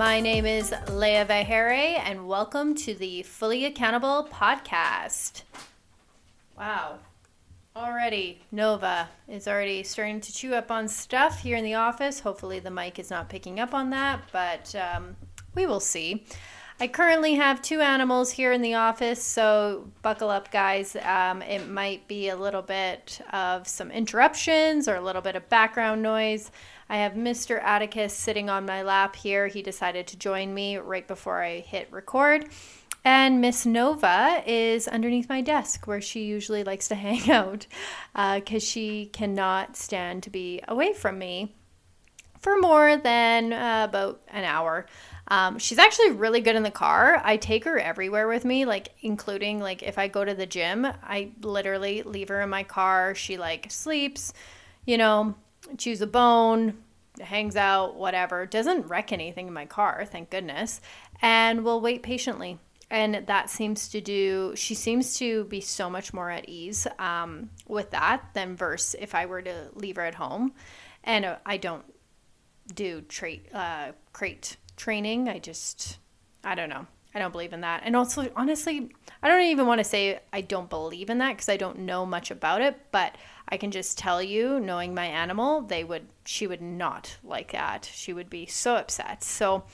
My name is Leia Vahere, and welcome to the Fully Accountable podcast. Wow. Already, Nova is already starting to chew up on stuff here in the office. Hopefully, the mic is not picking up on that, but um, we will see. I currently have two animals here in the office, so buckle up, guys. Um, it might be a little bit of some interruptions or a little bit of background noise. I have Mr. Atticus sitting on my lap here. He decided to join me right before I hit record. And Miss Nova is underneath my desk where she usually likes to hang out because uh, she cannot stand to be away from me for more than uh, about an hour. Um, she's actually really good in the car. I take her everywhere with me, like including like if I go to the gym, I literally leave her in my car. She like sleeps, you know, chews a bone, hangs out, whatever. Doesn't wreck anything in my car, thank goodness, and will wait patiently. And that seems to do. She seems to be so much more at ease um, with that than versus if I were to leave her at home. And uh, I don't do uh, crate training. I just, I don't know. I don't believe in that. And also, honestly, I don't even want to say I don't believe in that because I don't know much about it. But I can just tell you, knowing my animal, they would, she would not like that. She would be so upset. So,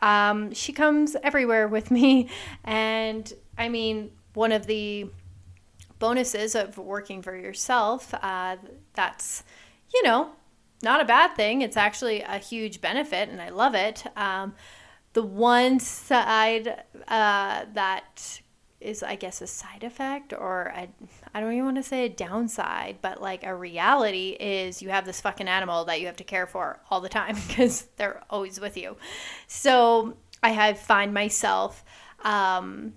um, she comes everywhere with me. And I mean, one of the bonuses of working for yourself, uh, that's, you know, not a bad thing. It's actually a huge benefit, and I love it. Um, the one side uh, that is, I guess, a side effect, or I don't even want to say a downside, but like a reality is you have this fucking animal that you have to care for all the time because they're always with you. So I have find myself, um,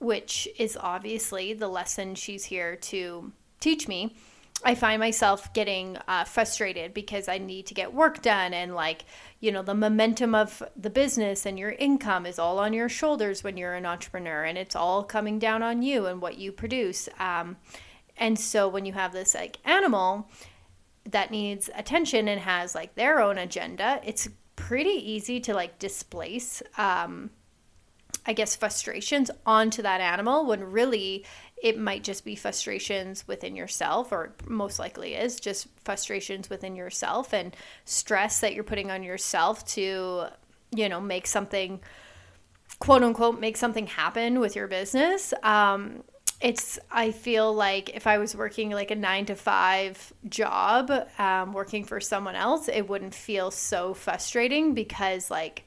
which is obviously the lesson she's here to teach me I find myself getting uh, frustrated because I need to get work done and like you know the momentum of the business and your income is all on your shoulders when you're an entrepreneur and it's all coming down on you and what you produce. Um, and so when you have this like animal that needs attention and has like their own agenda, it's pretty easy to like displace. Um, I guess frustrations onto that animal when really it might just be frustrations within yourself, or most likely is just frustrations within yourself and stress that you're putting on yourself to, you know, make something, quote unquote, make something happen with your business. Um, it's i feel like if i was working like a nine to five job um, working for someone else it wouldn't feel so frustrating because like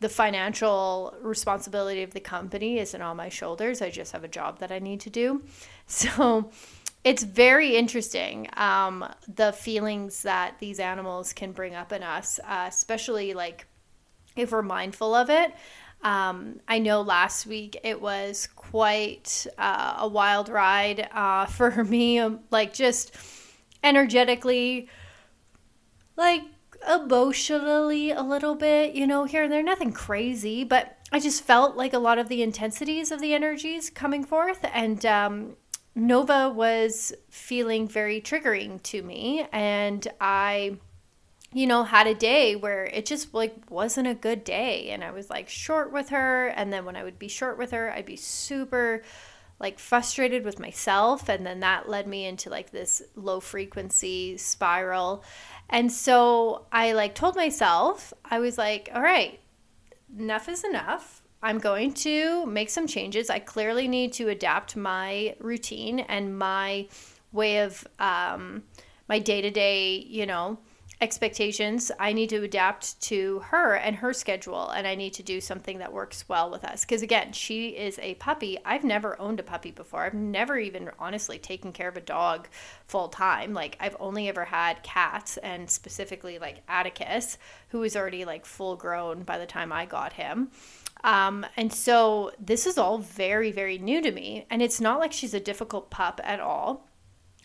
the financial responsibility of the company isn't on my shoulders. I just have a job that I need to do. So it's very interesting um, the feelings that these animals can bring up in us, uh, especially like if we're mindful of it. Um, I know last week it was quite uh, a wild ride uh, for me, um, like just energetically, like emotionally a little bit, you know, here and there. Nothing crazy, but I just felt like a lot of the intensities of the energies coming forth. And um, Nova was feeling very triggering to me. And I, you know, had a day where it just like wasn't a good day. And I was like short with her. And then when I would be short with her, I'd be super like frustrated with myself and then that led me into like this low frequency spiral and so I like told myself, I was like, all right, enough is enough. I'm going to make some changes. I clearly need to adapt my routine and my way of um, my day to day, you know, expectations. I need to adapt to her and her schedule, and I need to do something that works well with us. Because again, she is a puppy. I've never owned a puppy before. I've never even honestly taken care of a dog full time. Like, I've only ever had cats, and specifically like Atticus, who was already like full grown by the time I got him. Um, and so this is all very, very new to me. And it's not like she's a difficult pup at all.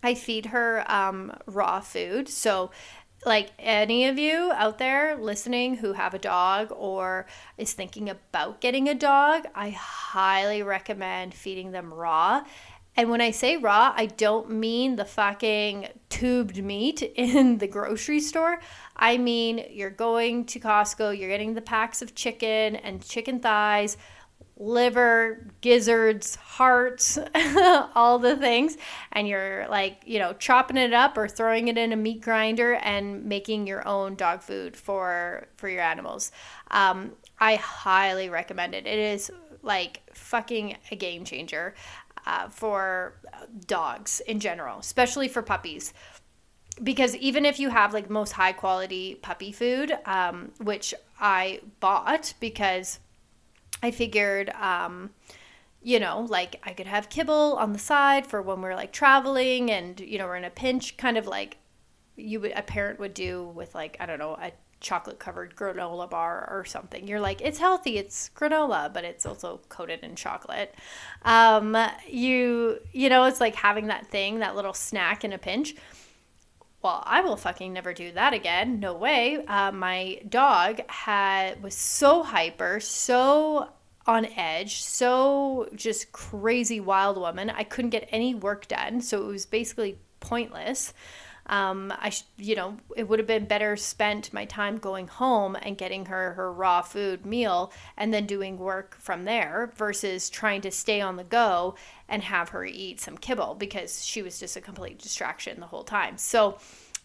I feed her um, raw food. So like any of you out there listening who have a dog or is thinking about getting a dog, I highly recommend feeding them raw. and when I say raw, I don't mean the fucking tubed meat in the grocery store. I mean, you're going to Costco, you're getting the packs of chicken and chicken thighs, liver, gizzards, hearts, all the things. And you're like, you know, chopping it up or throwing it in a meat grinder and making your own dog food for for your animals. Um, I highly recommend it. It is like fucking a game changer uh, for dogs in general, especially for puppies. Because even if you have like most high quality puppy food, um, which I bought because I figured, um, you know, like I could have kibble on the side for when we're like traveling and, you know, we're in a pinch, kind of like you would, a parent would do with like, I don't know, a chocolate covered granola bar or something. You're like, it's healthy, it's granola, but it's also coated in chocolate. Um, you, you know, it's like having that thing, that little snack in a pinch. Well, I will fucking never do that again. No way. Uh, my dog had was so hyper, so on edge, so just crazy wild woman. I couldn't get any work done, so it was basically pointless um, I, sh- you know, it would have been better spent my time going home and getting her her raw food meal and then doing work from there versus trying to stay on the go and have her eat some kibble because she was just a complete distraction the whole time. So,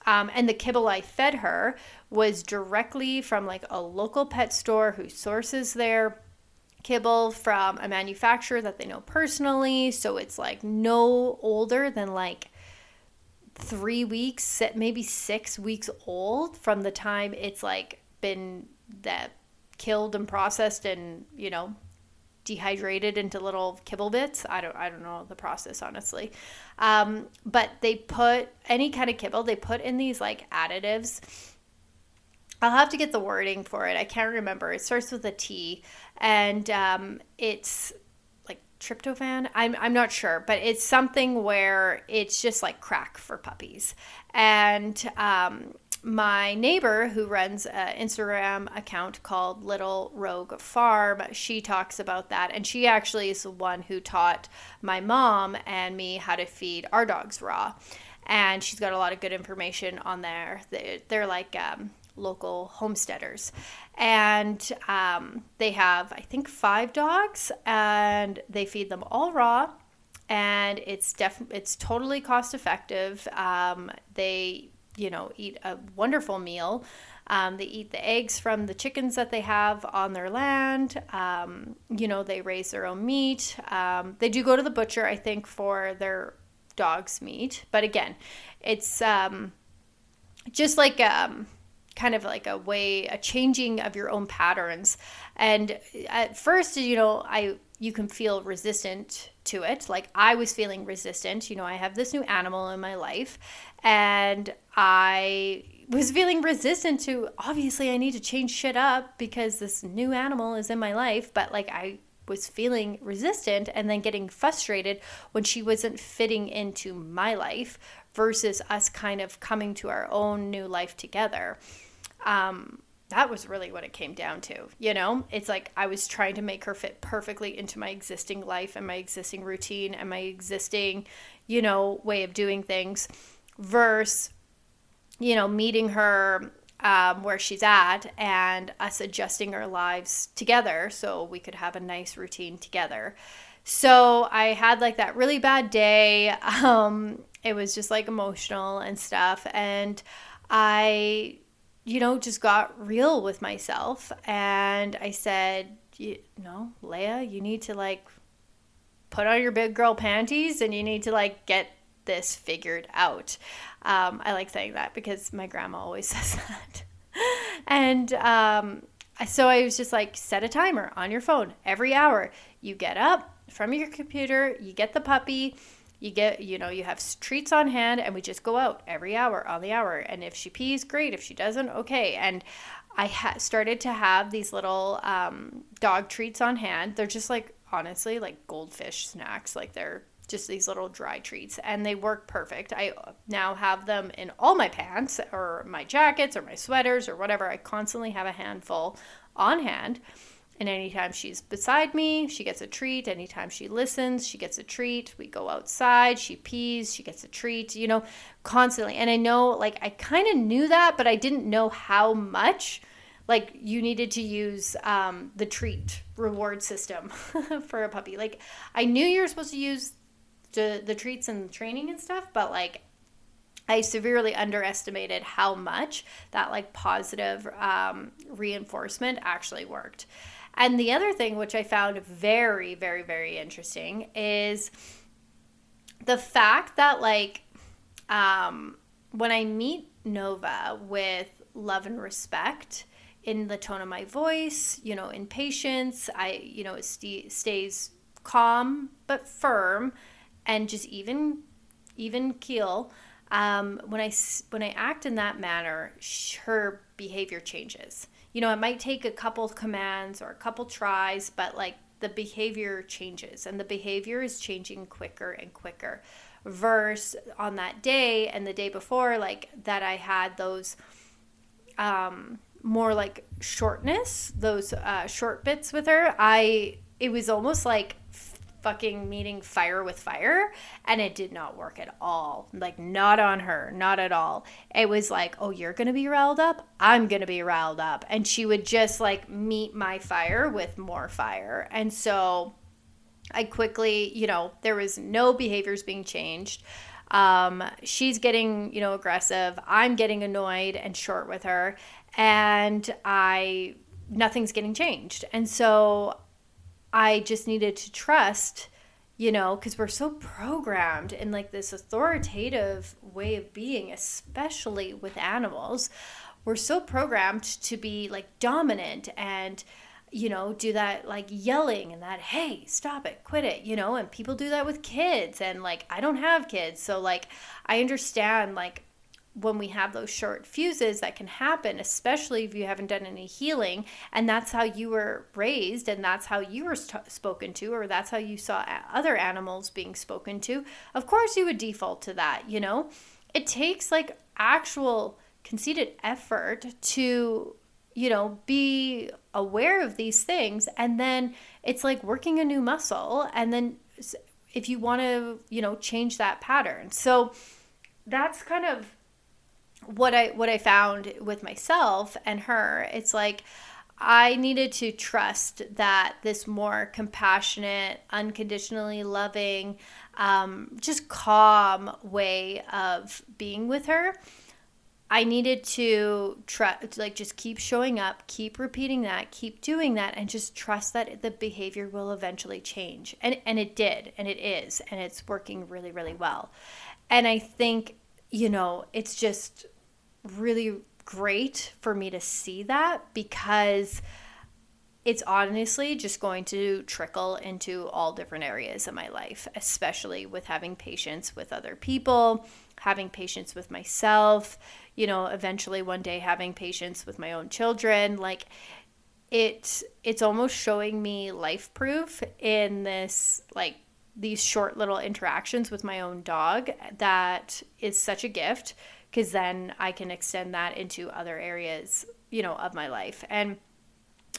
um, and the kibble I fed her was directly from like a local pet store who sources their kibble from a manufacturer that they know personally. So it's like no older than like three weeks, maybe six weeks old from the time it's like been that killed and processed and you know dehydrated into little kibble bits. I don't I don't know the process honestly, um, but they put any kind of kibble. They put in these like additives. I'll have to get the wording for it. I can't remember. It starts with a T, and um, it's tryptophan. I'm I'm not sure, but it's something where it's just like crack for puppies. And um, my neighbor who runs an Instagram account called Little Rogue Farm, she talks about that, and she actually is the one who taught my mom and me how to feed our dogs raw. And she's got a lot of good information on there. They're, they're like um, local homesteaders. And um, they have, I think, five dogs, and they feed them all raw. And it's def- it's totally cost effective. Um, they, you know, eat a wonderful meal. Um, they eat the eggs from the chickens that they have on their land. Um, you know, they raise their own meat. Um, they do go to the butcher, I think, for their dog's meat. But again, it's um, just like um, kind of like a way a changing of your own patterns. And at first you know i you can feel resistant to it. Like i was feeling resistant. You know i have this new animal in my life and i was feeling resistant to obviously i need to change shit up because this new animal is in my life. But like i was feeling resistant and then getting frustrated when she wasn't fitting into my life versus us kind of coming to our own new life together um, that was really what it came down to. You know, it's like I was trying to make her fit perfectly into my existing life and my existing routine and my existing, you know, way of doing things versus, you know, meeting her um, where she's at and us adjusting our lives together so we could have a nice routine together. So I had like that really bad day. Um, it was just like emotional and stuff. And I you know, just got real with myself. And I said, you know, Leia, you need to like put on your big girl panties and you need to like get this figured out. Um, I like saying that because my grandma always says that. and um, so I was just like, set a timer on your phone every hour. You get up from your computer, you get the puppy, you get you know you have treats on hand and we just go out every hour on the hour. And if she pees great. If she doesn't okay. And i ha- started to have these little um, dog treats on hand. They're just like honestly like goldfish snacks. Like they're just these little dry treats and they work perfect. I now have them in all my pants or my jackets or my sweaters or whatever. I constantly have a handful on hand And anytime she's beside me, she gets a treat. Anytime she listens, she gets a treat. We go outside, she pees, she gets a treat, you know, constantly. And I know, like, I kind of knew that, but I didn't know how much. Like, you needed to use um, the treat reward system for a puppy. Like, I knew you were supposed to use the, the treats and training and stuff, but like, I severely underestimated how much that like positive um, reinforcement actually worked. And the other thing, which I found very, very, very interesting, is the fact that, like, um, when I meet Nova with love and respect in the tone of my voice, you know, in patience, I, you know, it st- stays calm but firm and just even, even keel. Um, when I when I act in that manner, her behavior changes you know, it might take a couple commands or a couple tries, but like the behavior changes and the behavior is changing quicker and quicker. Verse on that day and the day before, like that I had those um, more like shortness, those uh, short bits with her. I it was almost like fucking meeting fire with fire and it did not work at all. Like not on her not at all. It was like oh you're gonna be riled up? I'm gonna be riled up. And she would just like meet my fire with more fire. And so i quickly you know there was no behaviors being changed. Um, she's getting you know aggressive. I'm getting annoyed and short with her. And i nothing's getting changed. And so I just needed to trust, you know, because we're so programmed in like this authoritative way of being, especially with animals. We're so programmed to be like dominant and, you know, do that like yelling and that, hey, stop it, quit it, you know, and people do that with kids. And like, I don't have kids. So, like, I understand like when we have those short fuses that can happen especially if you haven't done any healing and that's how you were raised and that's how you were st- spoken to or that's how you saw other animals being spoken to of course you would default to that you know? It takes like actual conceited effort to you know be aware of these things and then it's like working a new muscle and then if you want to you know change that pattern. So that's kind of what I what I found with myself and her, it's like I needed to trust that this more compassionate, unconditionally loving, um, just calm way of being with her. I needed to trust, like, just keep showing up, keep repeating that, keep doing that, and just trust that the behavior will eventually change. And and it did, and it is, and it's working really, really well. And I think you know, it's just really great for me to see that because it's honestly just going to trickle into all different areas of my life, especially with having patience with other people, having patience with myself, you know, eventually one day having patience with my own children. Like it it's almost showing me life proof in this like these short little interactions with my own dog that is such a gift because then I can extend that into other areas, you know, of my life. And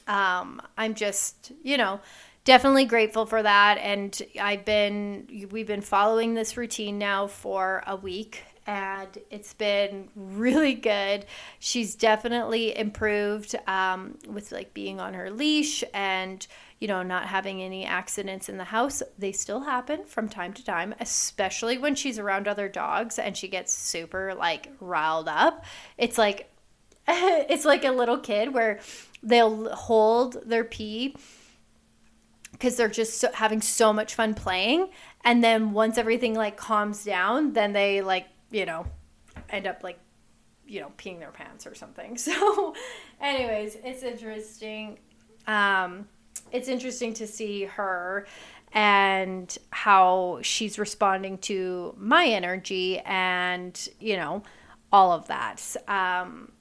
um, I'm just, you know, definitely grateful for that. And I've been, we've been following this routine now for a week and it's been really good. She's definitely improved um, with like being on her leash and you know not having any accidents in the house. They still happen from time to time, especially when she's around other dogs and she gets super like riled up. It's like it's like a little kid where they'll hold their pee because they're just so, having so much fun playing and then once everything like calms down then they like you know, end up like, you know, peeing their pants or something. So, anyways, it's interesting. Um, it's interesting to see her and how she's responding to my energy and, you know, all of that. Um,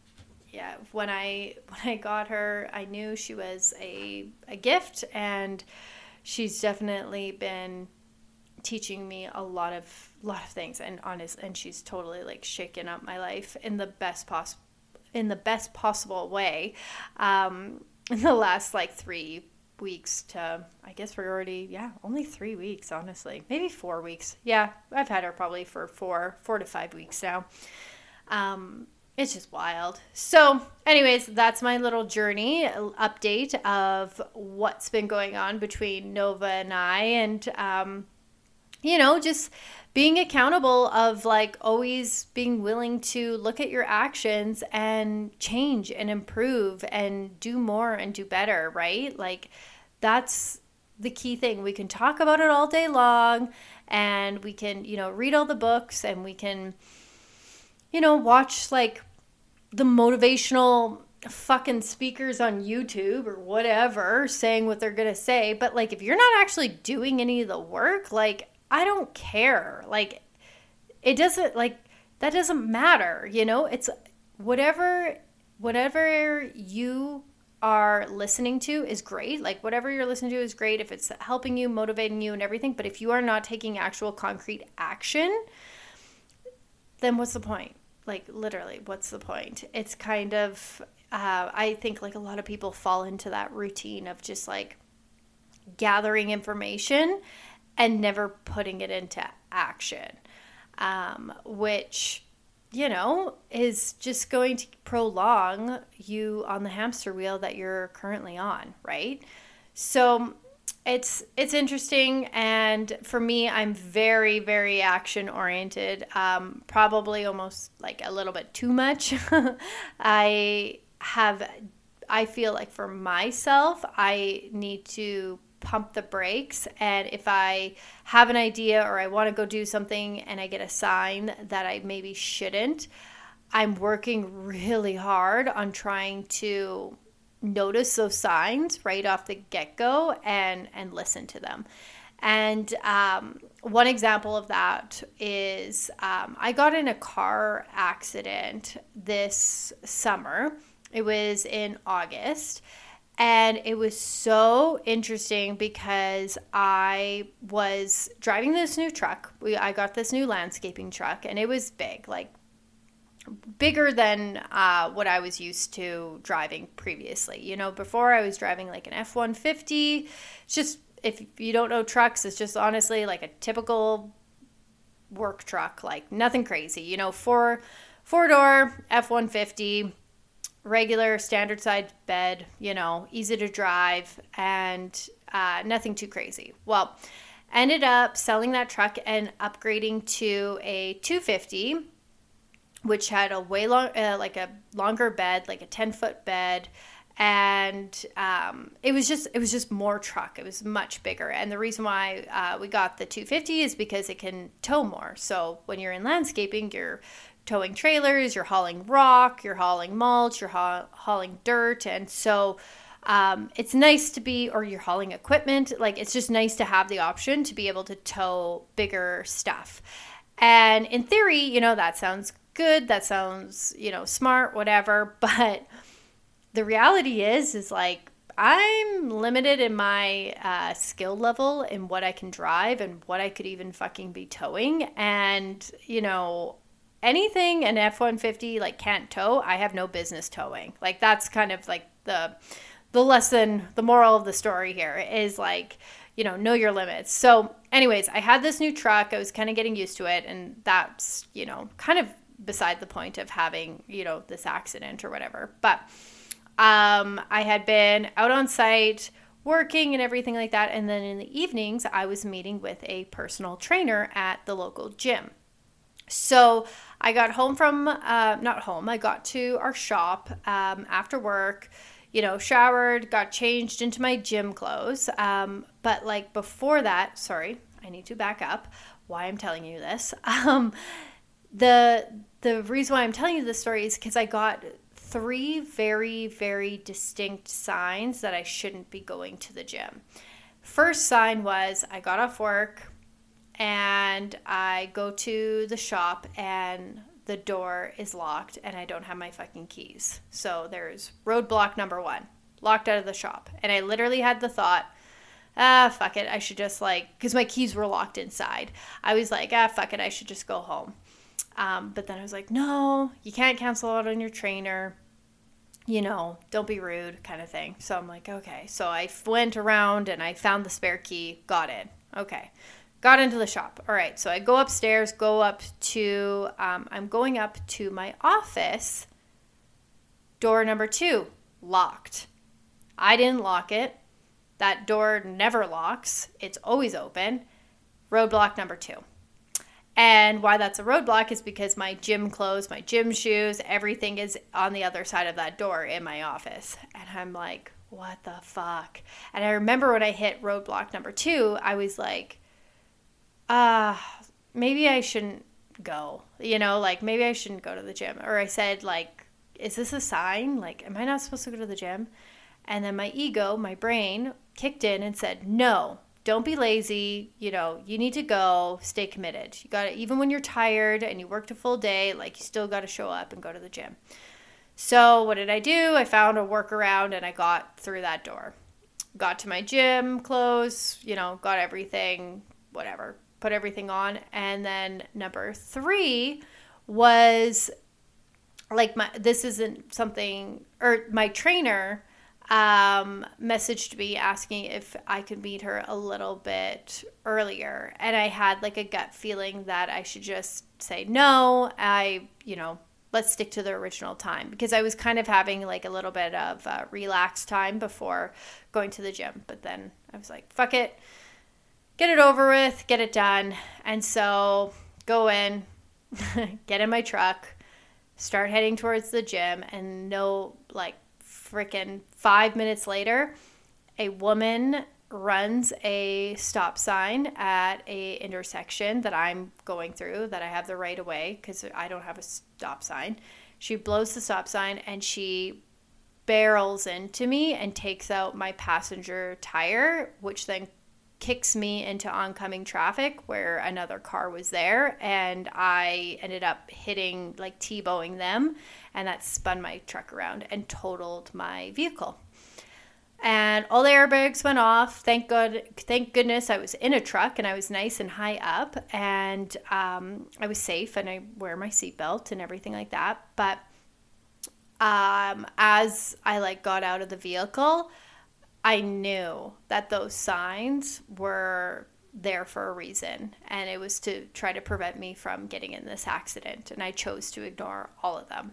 yeah, when I when I got her, I knew she was a a gift and she's definitely been teaching me a lot of lot of things and honest and she's totally like shaken up my life in the best possible in the best possible way um, in the last like three weeks to I guess we're already yeah only three weeks honestly. Maybe four weeks. Yeah I've had her probably for four four to five weeks now. Um it's just wild. So anyways that's my little journey update of what's been going on between Nova and I and um you know just being accountable of like always being willing to look at your actions and change and improve and do more and do better right like that's the key thing. We can talk about it all day long and we can, you know, read all the books and we can, you know, watch like the motivational fucking speakers on YouTube or whatever saying what they're going to say. But like, if you're not actually doing any of the work, like, I don't care. Like, it doesn't, like, that doesn't matter, you know? It's whatever, whatever you are listening to is great. Like whatever you're listening to is great if it's helping you, motivating you, and everything. But if you are not taking actual concrete action, then what's the point? Like literally, what's the point? It's kind of, uh, I think like a lot of people fall into that routine of just like gathering information and never putting it into action, um, which you know, is just going to prolong you on the hamster wheel that you're currently on, right? So it's it's interesting and for me i'm very very action oriented um, probably almost like a little bit too much i have i feel like for myself i need to pump the brakes. And if I have an idea or I want to go do something and I get a sign that I maybe shouldn't, I'm working really hard on trying to notice those signs right off the get go and and listen to them. And um, one example of that is um, I got in a car accident this summer. It was in August and it was so interesting because I was driving this new truck. We, I got this new landscaping truck, and it was big, like bigger than uh, what I was used to driving previously. You know, before I was driving like an F 150. It's just, if you don't know trucks, it's just honestly like a typical work truck, like nothing crazy. You know, four four door F 150 regular standard side bed, you know, easy to drive and uh, nothing too crazy. Well, ended up selling that truck and upgrading to a 250 which had a way long uh, like a longer bed like a 10 foot bed. And um, it was just it was just more truck. It was much bigger. And the reason why uh, we got the 250 is because it can tow more. So when you're in landscaping you're towing trailers, you're hauling rock, you're hauling mulch, you're ha- hauling dirt. And so um, it's nice to be, or you're hauling equipment. Like it's just nice to have the option to be able to tow bigger stuff. And in theory, you know, that sounds good. That sounds, you know, smart, whatever. But the reality is, is like, I'm limited in my uh, skill level in what I can drive and what I could even fucking be towing. And, you know, anything an F-150 like can't tow, I have no business towing. Like that's kind of like the the lesson, the moral of the story here is like, you know, know your limits. So, anyways, I had this new truck. I was kind of getting used to it and that's, you know, kind of beside the point of having, you know, this accident or whatever. But um I had been out on site working and everything like that and then in the evenings I was meeting with a personal trainer at the local gym. So I got home from, uh, not home, I got to our shop um, after work, you know, showered, got changed into my gym clothes. Um, but like before that, sorry, I need to back up why I'm telling you this. Um, the the reason why I'm telling you this story is because I got three very very distinct signs that I shouldn't be going to the gym. First sign was I got off work, and I go to the shop and the door is locked and I don't have my fucking keys. So there's roadblock number one, locked out of the shop. And I literally had the thought, ah, fuck it, I should just like, because my keys were locked inside. I was like, ah, fuck it, I should just go home. Um, but then I was like, no, you can't cancel out on your trainer. you know, don't be rude kind of thing. So I'm like, okay. So I went around and I found the spare key, got in. Okay. Got into the shop. All right. So I go upstairs, go up to, um, I'm going up to my office. Door number two, locked. I didn't lock it. That door never locks, it's always open. Roadblock number two. And why that's a roadblock is because my gym clothes, my gym shoes, everything is on the other side of that door in my office. And I'm like, what the fuck? And I remember when I hit roadblock number two, I was like, uh, maybe I shouldn't go. You know, like maybe I shouldn't go to the gym. Or I said, like, is this a sign? Like, am I not supposed to go to the gym? And then my ego, my brain, kicked in and said, no, don't be lazy. You know, you need to go, stay committed. You got to, even when you're tired and you worked a full day, like you still got to show up and go to the gym. So, what did I do? I found a workaround and I got through that door. Got to my gym clothes, you know, got everything, whatever, put everything on. And then number three was like my, this isn't something, or my trainer um, messaged me asking if I could meet her a little bit earlier. And I had like a gut feeling that I should just say no. I, you know, let's stick to the original time because I was kind of having like a little bit of uh, relaxed time before going to the gym. But then I was like, fuck it, get it over with, get it done. And so go in, get in my truck, start heading towards the gym, and no, like, freaking five minutes later, a woman runs a stop sign at a intersection that I'm going through that I have the right of way because I don't have a stop sign. She blows the stop sign and she barrels into me and takes out my passenger tire, which then kicks me into oncoming traffic where another car was there and I ended up hitting like T-bowing them and that spun my truck around and totaled my vehicle. And all the airbags went off. Thank God, thank goodness I was in a truck and I was nice and high up and um, I was safe and I wear my seatbelt and everything like that. But um, as I like got out of the vehicle, I knew that those signs were there for a reason and it was to try to prevent me from getting in this accident and I chose to ignore all of them.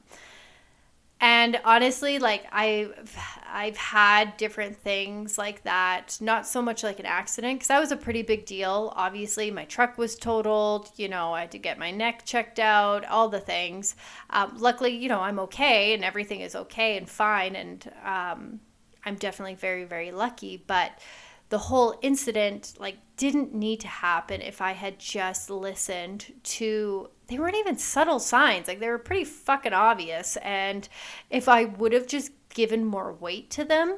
And honestly, like I've I've had different things like that, not so much like an accident cuz that was a pretty big deal. Obviously, my truck was totaled, you know, I had to get my neck checked out, all the things. Um, luckily, you know, I'm okay and everything is okay and fine and um, I'm definitely very, very lucky. But the whole incident, like, didn't need to happen if I had just listened to. They weren't even subtle signs, like, they were pretty fucking obvious. And if I would have just given more weight to them,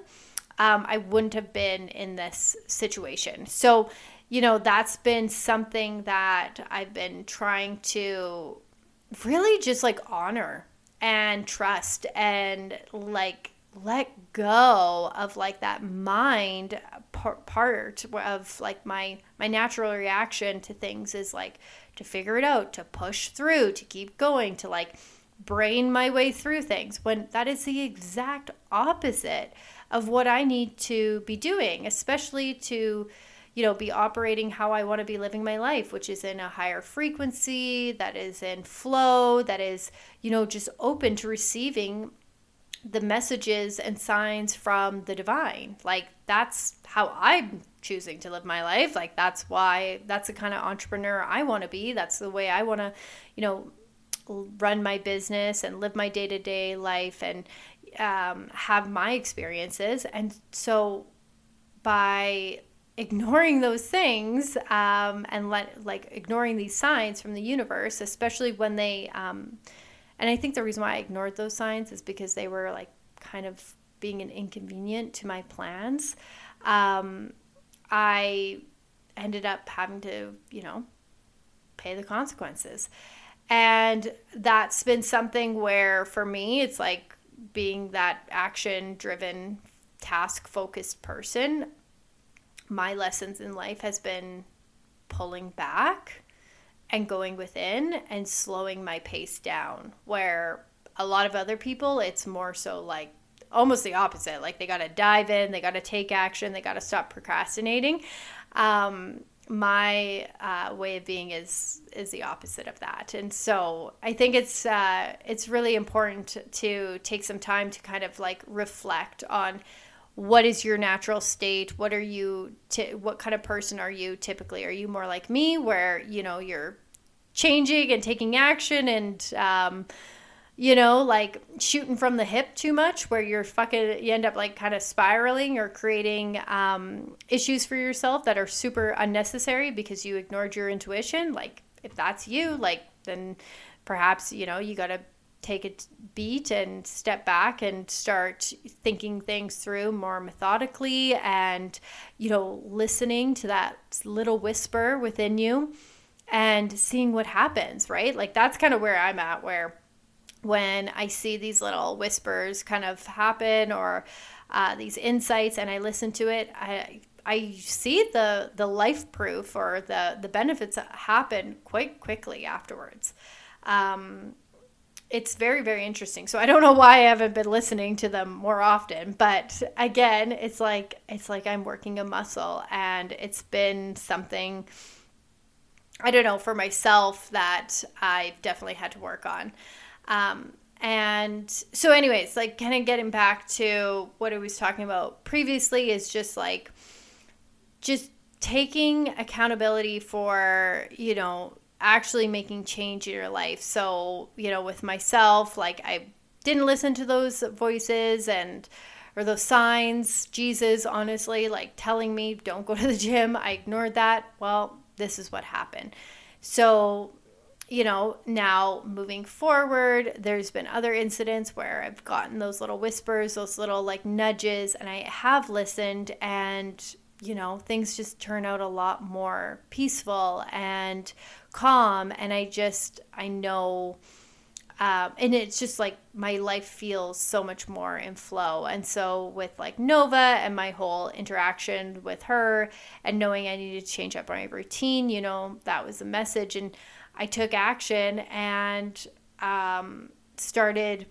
um, I wouldn't have been in this situation. So, you know, that's been something that I've been trying to really just like honor and trust and like let go of like that mind part of like my my natural reaction to things is like to figure it out to push through to keep going to like brain my way through things when that is the exact opposite of what I need to be doing especially to you know be operating how I want to be living my life which is in a higher frequency that is in flow that is you know just open to receiving the messages and signs from the divine. Like that's how I'm choosing to live my life. Like that's why that's the kind of entrepreneur I want to be. That's the way I want to, you know, run my business and live my day-to-day life and um, have my experiences. And so by ignoring those things um, and let like ignoring these signs from the universe, especially when they um, and I think the reason why I ignored those signs is because they were like kind of being an inconvenient to my plans. Um, I ended up having to, you know, pay the consequences. And that's been something where for me, it's like being that action driven, task focused person. My lessons in life has been pulling back and going within and slowing my pace down where a lot of other people it's more so like almost the opposite. Like they got to dive in, they got to take action, they got to stop procrastinating. Um, my uh, way of being is is the opposite of that, and so I think it's uh, it's really important to, to take some time to kind of like reflect on what is your natural state? What are you t- what kind of person are you typically? Are you more like me where you know you're changing and taking action and um, you know like shooting from the hip too much where you're fucking you end up like kind of spiraling or creating um, issues for yourself that are super unnecessary because you ignored your intuition? Like if that's you like then perhaps you know you got to take a beat and step back and start thinking things through more methodically and you know listening to that little whisper within you and seeing what happens right like that's kind of where i'm at where when i see these little whispers kind of happen or uh, these insights and i listen to it i I see the the life proof or the the benefits happen quite quickly afterwards. Um, it's very very interesting. So i don't know why i haven't been listening to them more often but again it's like it's like i'm working a muscle and it's been something i don't know for myself that i've definitely had to work on. Um, and so anyways like kind of getting back to what i was talking about previously is just like just taking accountability for you know actually making change in your life. So, you know, with myself, like I didn't listen to those voices and or those signs, Jesus, honestly, like telling me don't go to the gym. I ignored that. Well, this is what happened. So, you know, now moving forward, there's been other incidents where I've gotten those little whispers, those little like nudges, and I have listened and you know, things just turn out a lot more peaceful and calm. And I just, I know, um, and it's just like my life feels so much more in flow. And so, with like Nova and my whole interaction with her, and knowing I needed to change up my routine, you know, that was the message. And I took action and um, started,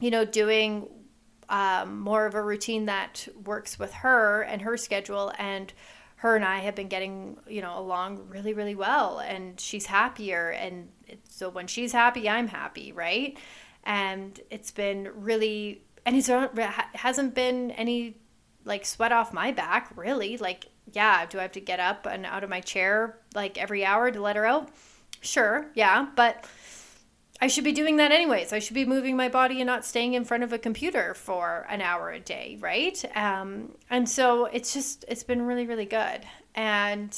you know, doing um, more of a routine that works with her and her schedule and her and I have been getting, you know, along really, really well and she's happier. And so when she's happy, I'm happy, right? And it's been really, and it's hasn't been any like sweat off my back, really. Like, yeah, do I have to get up and out of my chair like every hour to let her out? Sure, yeah. But I should be doing that anyways. I should be moving my body and not staying in front of a computer for an hour a day, right? Um, and so it's just, it's been really, really good. And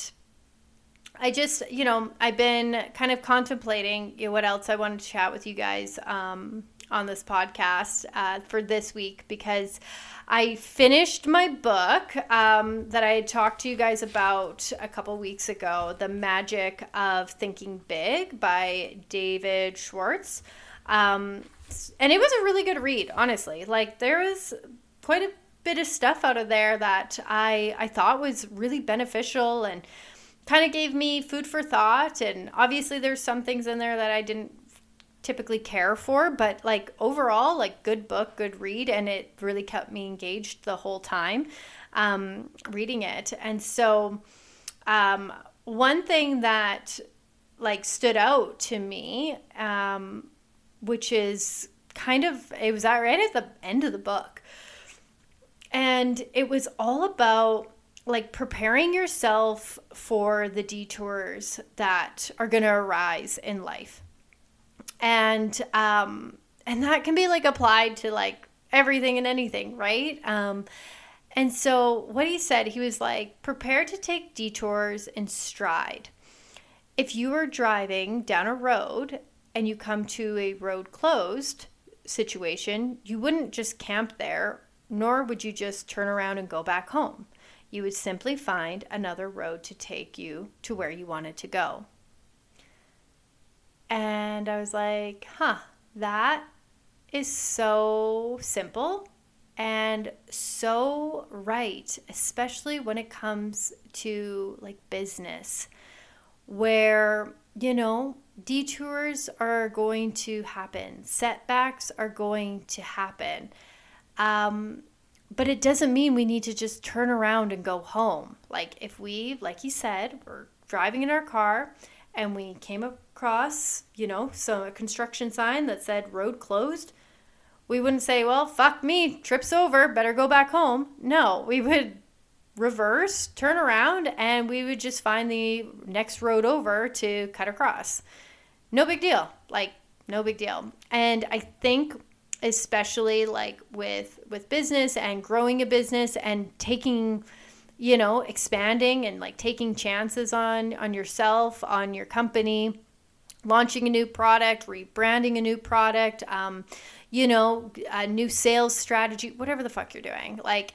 I just, you know, I've been kind of contemplating you know, what else I wanted to chat with you guys um, on this podcast uh, for this week because I finished my book um, that I talked to you guys about a couple weeks ago The Magic of Thinking Big by David Schwartz. Um, and it was a really good read, honestly. Like, there was quite a bit of stuff out of there that I, I thought was really beneficial and kind of gave me food for thought. And obviously, there's some things in there that I didn't typically care for, but like overall, like good book, good read, and it really kept me engaged the whole time um, reading it. And so, um, one thing that like stood out to me, um, which is kind of it was right at the end of the book, and it was all about like preparing yourself for the detours that are going to arise in life and um, and that can be like applied to like everything and anything, right? Um, and so what he said, he was like, prepare to take detours in stride. If you are driving down a road and you come to a road closed situation, you wouldn't just camp there, nor would you just turn around and go back home. You would simply find another road to take you to where you wanted to go. And I was like, huh, that is so simple and so right, especially when it comes to like business, where, you know, detours are going to happen, setbacks are going to happen. Um, but it doesn't mean we need to just turn around and go home. Like if we, like you said, we're driving in our car and we came across, you know, some a construction sign that said road closed, we wouldn't say, "Well, fuck me, trip's over, better go back home." No, we would reverse, turn around, and we would just find the next road over to cut across. No big deal. Like no big deal. And I think especially like with with business and growing a business and taking you know expanding and like taking chances on on yourself on your company launching a new product rebranding a new product um, you know a new sales strategy whatever the fuck you're doing. Like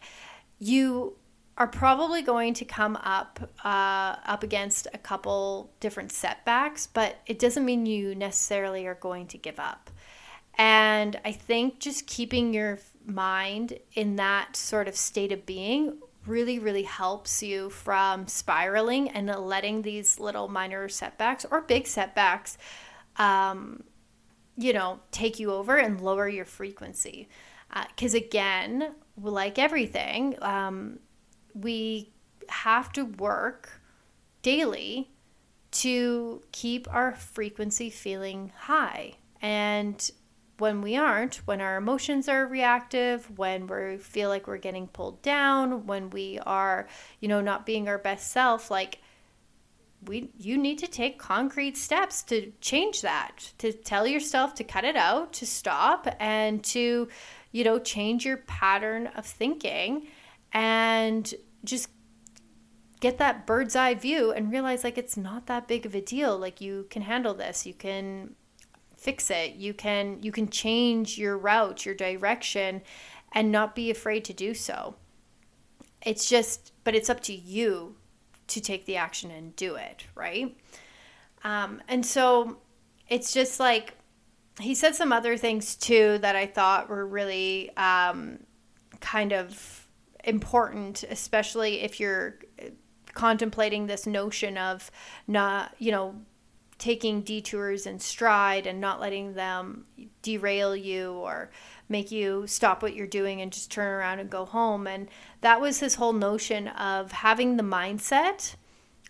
you are probably going to come up uh, up against a couple different setbacks but it doesn't mean you necessarily are going to give up. And I think just keeping your mind in that sort of state of being really, really helps you from spiraling and letting these little minor setbacks or big setbacks, um, you know, take you over and lower your frequency. Because uh, again, like everything, um, we have to work daily to keep our frequency feeling high. And when we aren't, when our emotions are reactive, when we feel like we're getting pulled down, when we are, you know, not being our best self, like we you need to take concrete steps to change that, to tell yourself to cut it out, to stop and to, you know, change your pattern of thinking and just get that bird's eye view and realize like it's not that big of a deal. Like you can handle this. You can fix it. You can you can change your route, your direction and not be afraid to do so. It's just but it's up to you to take the action and do it, right? Um, and so it's just like he said some other things too that I thought were really um, kind of important, especially if you're contemplating this notion of not, you know, taking detours in stride and not letting them derail you or make you stop what you're doing and just turn around and go home. And that was his whole notion of having the mindset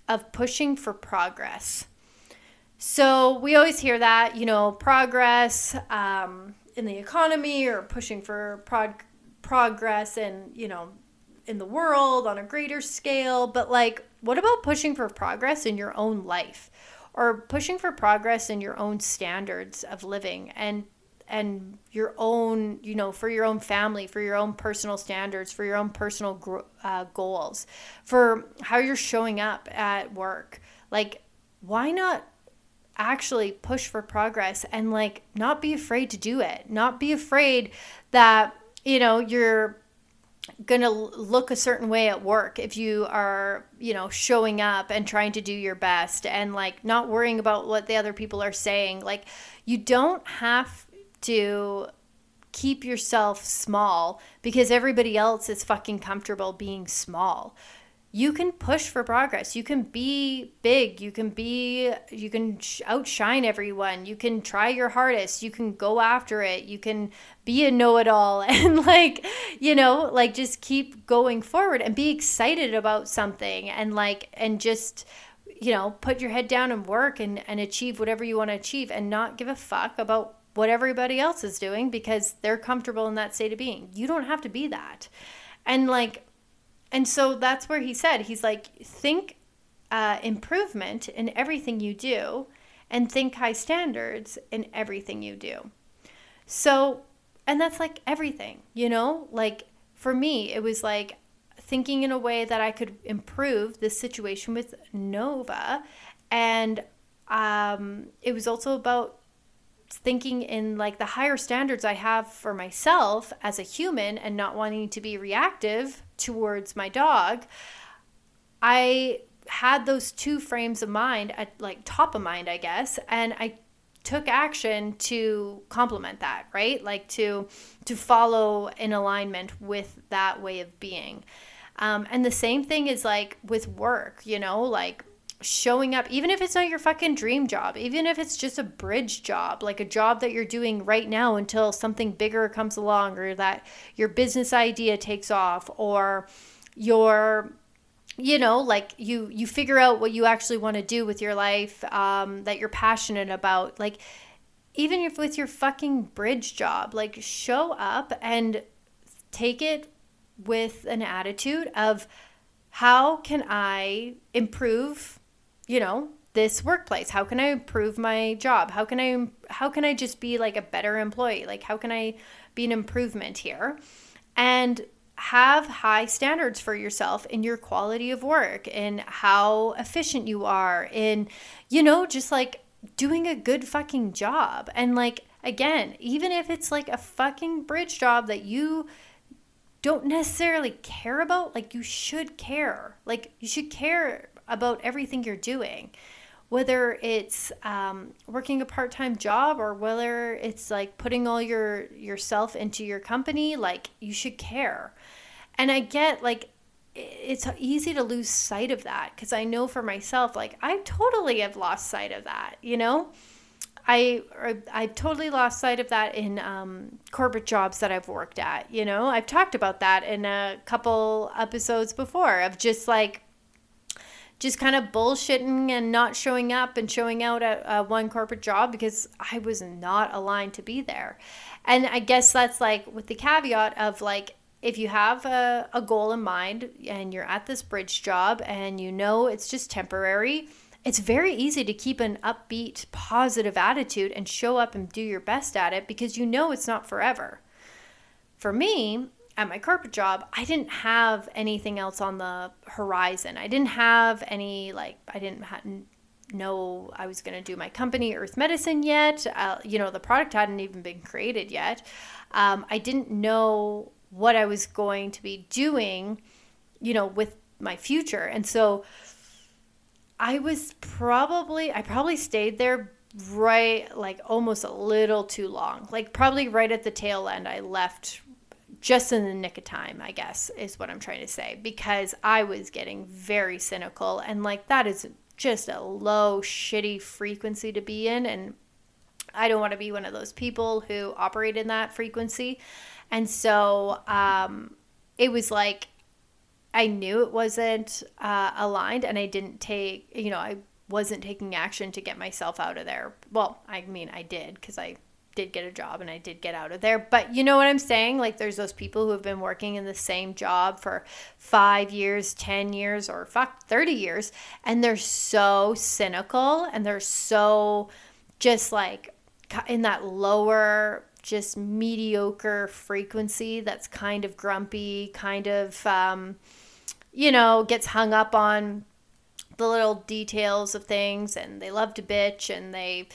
of pushing for progress. So we always hear that, you know, progress um, in the economy or pushing for prog- progress and, you know, in the world on a greater scale. But like, what about pushing for progress in your own life? Or pushing for progress in your own standards of living and and your own you know for your own family for your own personal standards for your own personal uh, goals for how you're showing up at work. Like why not actually push for progress and like not be afraid to do it? Not be afraid that you know you're going to look a certain way at work if you are, you know, showing up and trying to do your best and like not worrying about what the other people are saying. Like you don't have to keep yourself small because everybody else is fucking comfortable being small you can push for progress. You can be big. You can be, you can outshine everyone. You can try your hardest. You can go after it. You can be a know it all and, like, you know, like just keep going forward and be excited about something and, like, and just, you know, put your head down and work and, and achieve whatever you want to achieve and not give a fuck about what everybody else is doing because they're comfortable in that state of being. You don't have to be that. And, like, and so that's where he said, he's like, think uh, improvement in everything you do and think high standards in everything you do. So, and that's like everything, you know? Like for me, it was like thinking in a way that I could improve the situation with Nova. And um, it was also about thinking in like the higher standards I have for myself as a human and not wanting to be reactive towards my dog, I had those two frames of mind at like top of mind, I guess, and I took action to complement that, right? Like to to follow in alignment with that way of being. Um, and the same thing is like with work, you know, like showing up, even if it's not your fucking dream job, even if it's just a bridge job, like a job that you're doing right now until something bigger comes along or that your business idea takes off or your you know like you you figure out what you actually want to do with your life um, that you're passionate about like even if with your fucking bridge job like show up and take it with an attitude of how can i improve you know this workplace? How can i improve my job? How can i how can i just be like a better employee? Like how can i be an improvement here? And have high standards for yourself in your quality of work and how efficient you are in you know just like doing a good fucking job. And like again even if it's like a fucking bridge job that you don't necessarily care about like you should care. Like you should care about everything you're doing whether it's um, working a part-time job or whether it's like putting all your yourself into your company like you should care and i get like it's easy to lose sight of that because i know for myself like i totally have lost sight of that you know I I totally lost sight of that in um, corporate jobs that I've worked at. You know, I've talked about that in a couple episodes before of just like just kind of bullshitting and not showing up and showing out at uh, one corporate job because I was not aligned to be there. And I guess that's like with the caveat of like, if you have a, a goal in mind and you're at this bridge job and you know it's just temporary, it's very easy to keep an upbeat, positive attitude and show up and do your best at it because you know it's not forever. For me, at my corporate job, I didn't have anything else on the horizon. I didn't have any, like, I didn't ha- know I was going to do my company, Earth Medicine, yet. Uh, you know, the product hadn't even been created yet. Um, I didn't know what I was going to be doing, you know, with my future. And so I was probably, I probably stayed there right, like almost a little too long. Like, probably right at the tail end, I left just in the nick of time, I guess, is what I'm trying to say, because I was getting very cynical. And like, that is just a low, shitty frequency to be in. And I don't want to be one of those people who operate in that frequency. And so um, it was like, I knew it wasn't uh, aligned, and I didn't take, you know, I wasn't taking action to get myself out of there. Well, I mean, I did because I did get a job and I did get out of there. But you know what I'm saying? Like, there's those people who have been working in the same job for five years, 10 years, or fuck, 30 years, and they're so cynical and they're so just like in that lower, just mediocre frequency that's kind of grumpy, kind of, um, you know, gets hung up on the little details of things and they love to bitch and they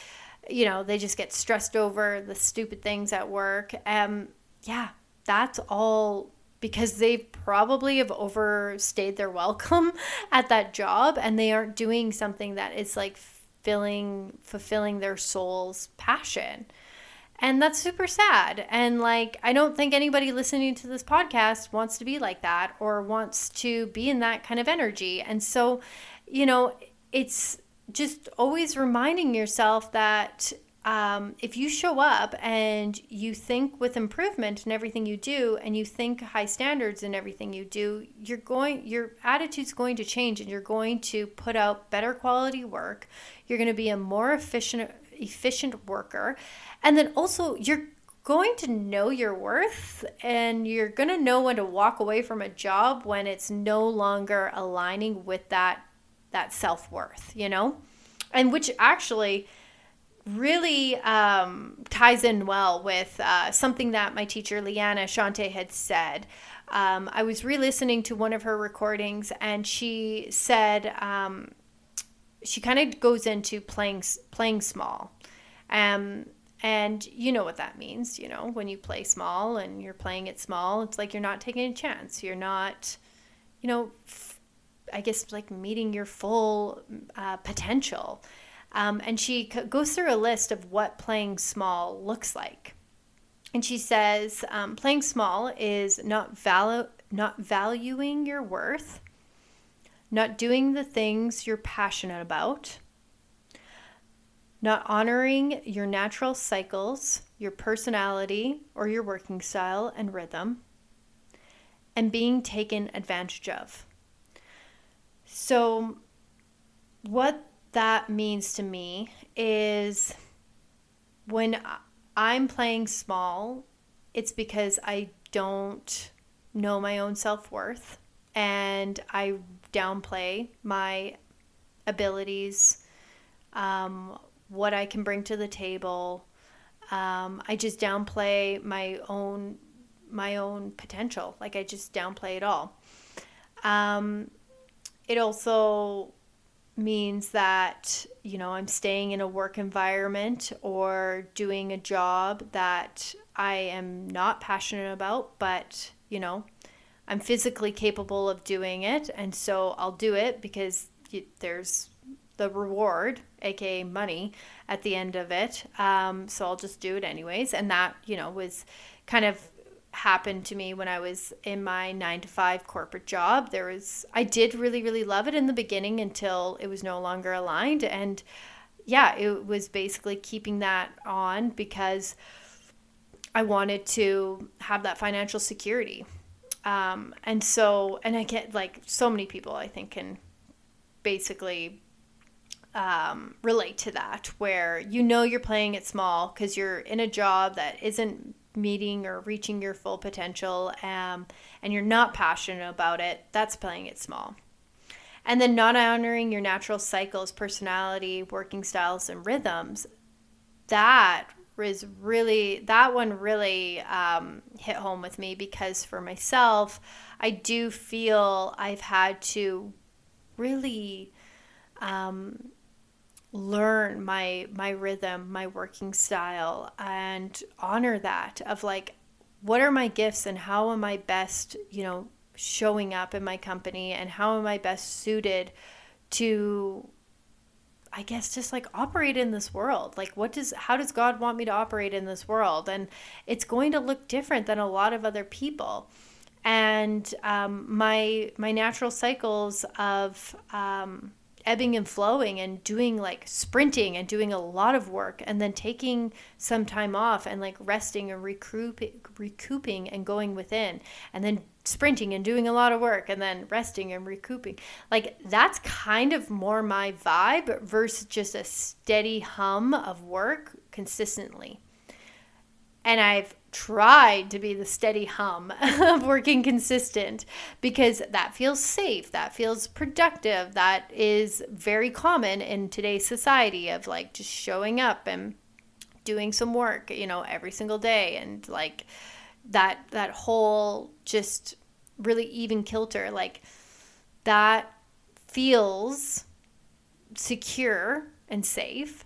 you know, they just get stressed over the stupid things at work. Um, yeah, that's all because they probably have overstayed their welcome at that job and they aren't doing something that is like filling fulfilling their soul's passion. And that's super sad. And like I don't think anybody listening to this podcast wants to be like that or wants to be in that kind of energy. And so, you know, it's just always reminding yourself that um, if you show up and you think with improvement in everything you do and you think high standards in everything you do you're going your attitude's going to change and you're going to put out better quality work. You're going to be a more efficient efficient worker. And then also you're going to know your worth and you're going to know when to walk away from a job when it's no longer aligning with that that self worth, you know? And which actually really um, ties in well with uh, something that my teacher, Liana Shanti, had said. Um, I was re listening to one of her recordings, and she said, um, she kind of goes into playing playing small. Um, and you know what that means, you know, when you play small and you're playing it small, it's like you're not taking a chance. You're not, you know, I guess like meeting your full uh, potential. Um, and she c- goes through a list of what playing small looks like. And she says um, playing small is not, valu- not valuing your worth, not doing the things you're passionate about, not honoring your natural cycles, your personality, or your working style and rhythm, and being taken advantage of. So, what that means to me is when I'm playing small, it's because I don't know my own self worth and I downplay my abilities, um, what I can bring to the table. Um, I just downplay my own my own potential. Like I just downplay it all. Um, it also means that you know I'm staying in a work environment or doing a job that I am not passionate about, but you know I'm physically capable of doing it, and so I'll do it because there's the reward, aka money, at the end of it. Um, so I'll just do it anyways, and that you know was kind of happened to me when I was in my nine to five corporate job. There was, I did really, really love it in the beginning until it was no longer aligned. And yeah, it was basically keeping that on because I wanted to have that financial security. Um, and so, and I get like so many people I think can basically um, relate to that where you know you're playing it small because you're in a job that isn't meeting or reaching your full potential um, and you're not passionate about it, that's playing it small. And then not honoring your natural cycles, personality, working styles, and rhythms, that was really, that one really um, hit home with me because for myself, I do feel I've had to really um, learn my my rhythm, my working style and honor that of like what are my gifts and how am I best, you know, showing up in my company and how am I best suited to I guess just like operate in this world. Like what does how does God want me to operate in this world? And it's going to look different than a lot of other people. And um, my my natural cycles of um, ebbing and flowing and doing like sprinting and doing a lot of work and then taking some time off and like resting and recouping, recouping and going within and then sprinting and doing a lot of work and then resting and recouping. Like that's kind of more my vibe versus just a steady hum of work consistently and I've tried to be the steady hum of working consistent because that feels safe, that feels productive, that is very common in today's society of like just showing up and doing some work, you know, every single day. And like that that whole just really even kilter like that feels secure and safe.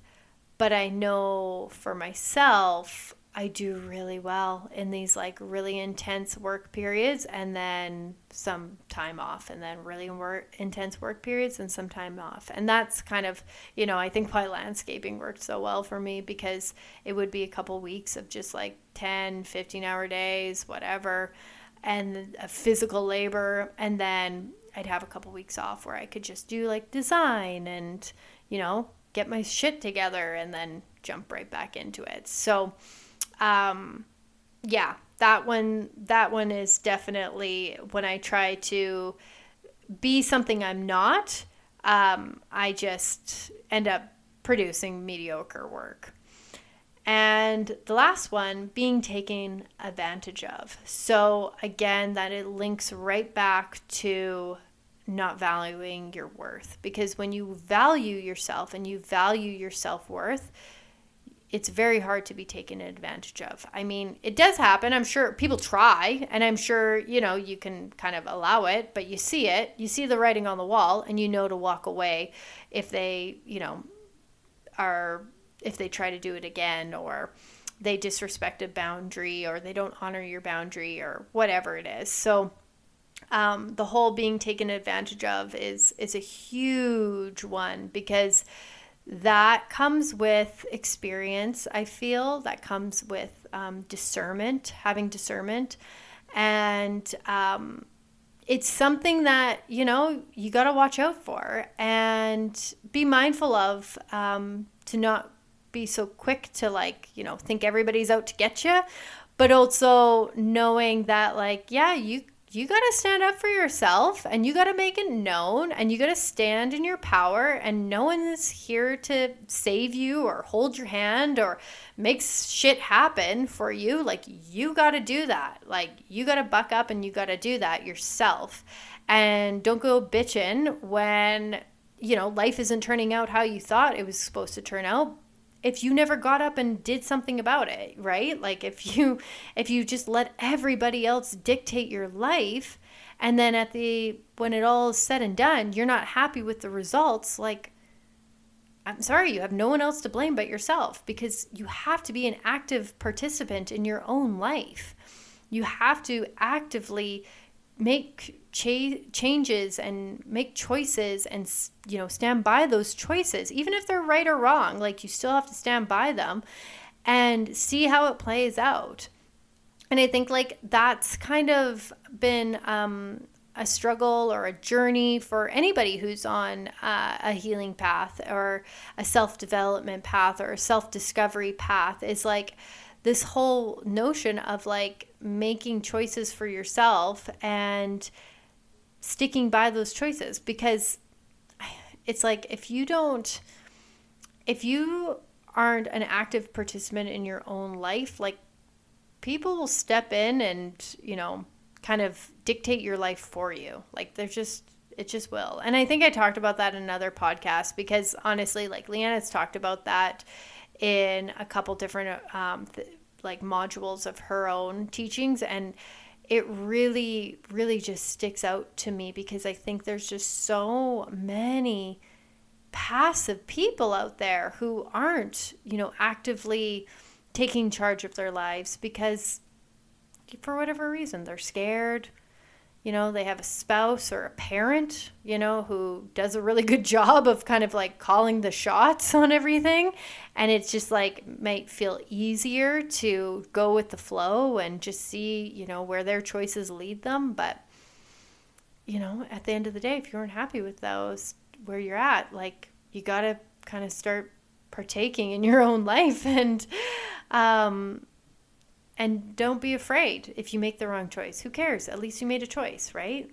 But I know for myself I do really well in these like really intense work periods and then some time off and then really work, intense work periods and some time off. And that's kind of, you know, I think why landscaping worked so well for me because it would be a couple weeks of just like 10, 15 hour days, whatever, and physical labor. And then I'd have a couple weeks off where I could just do like design and, you know, get my shit together and then jump right back into it. So, um, yeah, that one that one is definitely when I try to be something I'm not. Um, I just end up producing mediocre work. And the last one, being taken advantage of. So, again, that it links right back to not valuing your worth. Because when you value yourself and you value your self worth, it's very hard to be taken advantage of. I mean, it does happen. I'm sure people try, and I'm sure, you know, you can kind of allow it, but you see it, you see the writing on the wall, and you know to walk away if they, you know, are, if they try to do it again or they disrespect a boundary or they don't honor your boundary or whatever it is. So, um, the whole being taken advantage of is is a huge one because that comes with experience i feel that comes with um, discernment having discernment. And um, it's something that you know you got to watch out for and be mindful of um, to not be so quick to like you know think everybody's out to get you but also knowing that like yeah you you got to stand up for yourself and you got to make it known and you got to stand in your power and no one is here to save you or hold your hand or make shit happen for you. Like you got to do that. Like you got to buck up and you got to do that yourself. And don't go bitching when you know life isn't turning out how you thought it was supposed to turn out if you never got up and did something about it, right? Like if you if you just let everybody else dictate your life and then at the when it all is said and done, you're not happy with the results, like I'm sorry, you have no one else to blame but yourself because you have to be an active participant in your own life. You have to actively make cha- changes and make choices and you know stand by those choices even if they're right or wrong like you still have to stand by them and see how it plays out. And i think like that's kind of been um, a struggle or a journey for anybody who's on uh, a healing path or a self-development path or a self-discovery path is like this whole notion of like making choices for yourself and sticking by those choices. Because it's like if you don't if you aren't an active participant in your own life like people will step in and you know kind of dictate your life for you. Like they're just it just will. And i think i talked about that in another podcast because honestly like Liana's talked about that in a couple different um, th- like modules of her own teachings and it really really just sticks out to me because i think there's just so many passive people out there who aren't you know actively taking charge of their lives because for whatever reason they're scared you know, they have a spouse or a parent, you know, who does a really good job of kind of like calling the shots on everything. And it's just like might feel easier to go with the flow and just see, you know, where their choices lead them. But, you know, at the end of the day, if you aren't happy with those, where you're at, like you got to kind of start partaking in your own life and, um, and don't be afraid if you make the wrong choice. Who cares? At least you made a choice, right?